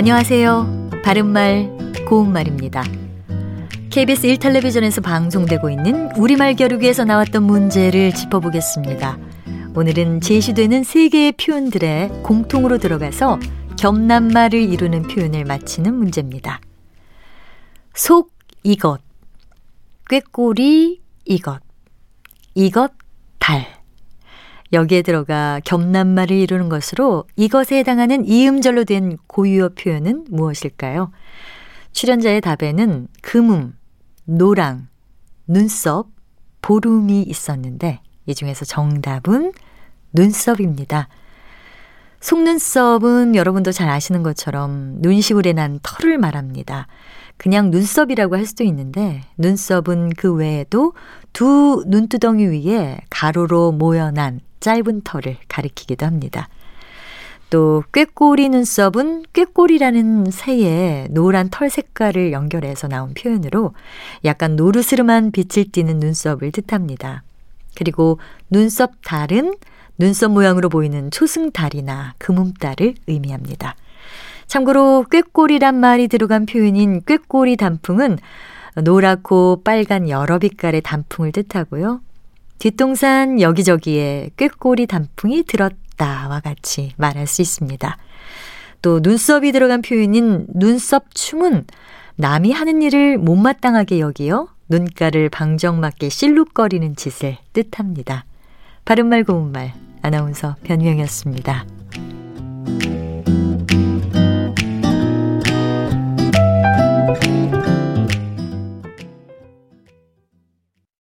안녕하세요. 바른말, 고운말입니다. KBS 1텔레비전에서 방송되고 있는 우리말 겨루기에서 나왔던 문제를 짚어보겠습니다. 오늘은 제시되는 세 개의 표현들에 공통으로 들어가서 겸남말을 이루는 표현을 맞히는 문제입니다. 속 이것, 꾀꼬리 이것, 이것 달. 여기에 들어가 겸남말을 이루는 것으로 이것에 해당하는 이음절로 된 고유어 표현은 무엇일까요? 출연자의 답에는 금음, 노랑, 눈썹, 보름이 있었는데 이 중에서 정답은 눈썹입니다. 속눈썹은 여러분도 잘 아시는 것처럼 눈시울에 난 털을 말합니다. 그냥 눈썹이라고 할 수도 있는데 눈썹은 그 외에도 두 눈두덩이 위에 가로로 모여난 짧은 털을 가리키기도 합니다. 또 꾀꼬리 눈썹은 꾀꼬리라는 새의 노란 털 색깔을 연결해서 나온 표현으로 약간 노르스름한 빛을 띠는 눈썹을 뜻합니다. 그리고 눈썹 달은 눈썹 모양으로 보이는 초승달이나 금음달을 의미합니다. 참고로 꾀꼬리란 말이 들어간 표현인 꾀꼬리 단풍은 노랗고 빨간 여러 빛깔의 단풍을 뜻하고요. 뒷동산 여기저기에 꾀꼬리 단풍이 들었다와 같이 말할 수 있습니다. 또 눈썹이 들어간 표현인 눈썹 춤은 남이 하는 일을 못마땅하게 여기어 눈가를 방정맞게 실룩거리는 짓을 뜻합니다. 바른말 고운말 아나운서 변희영이었습니다.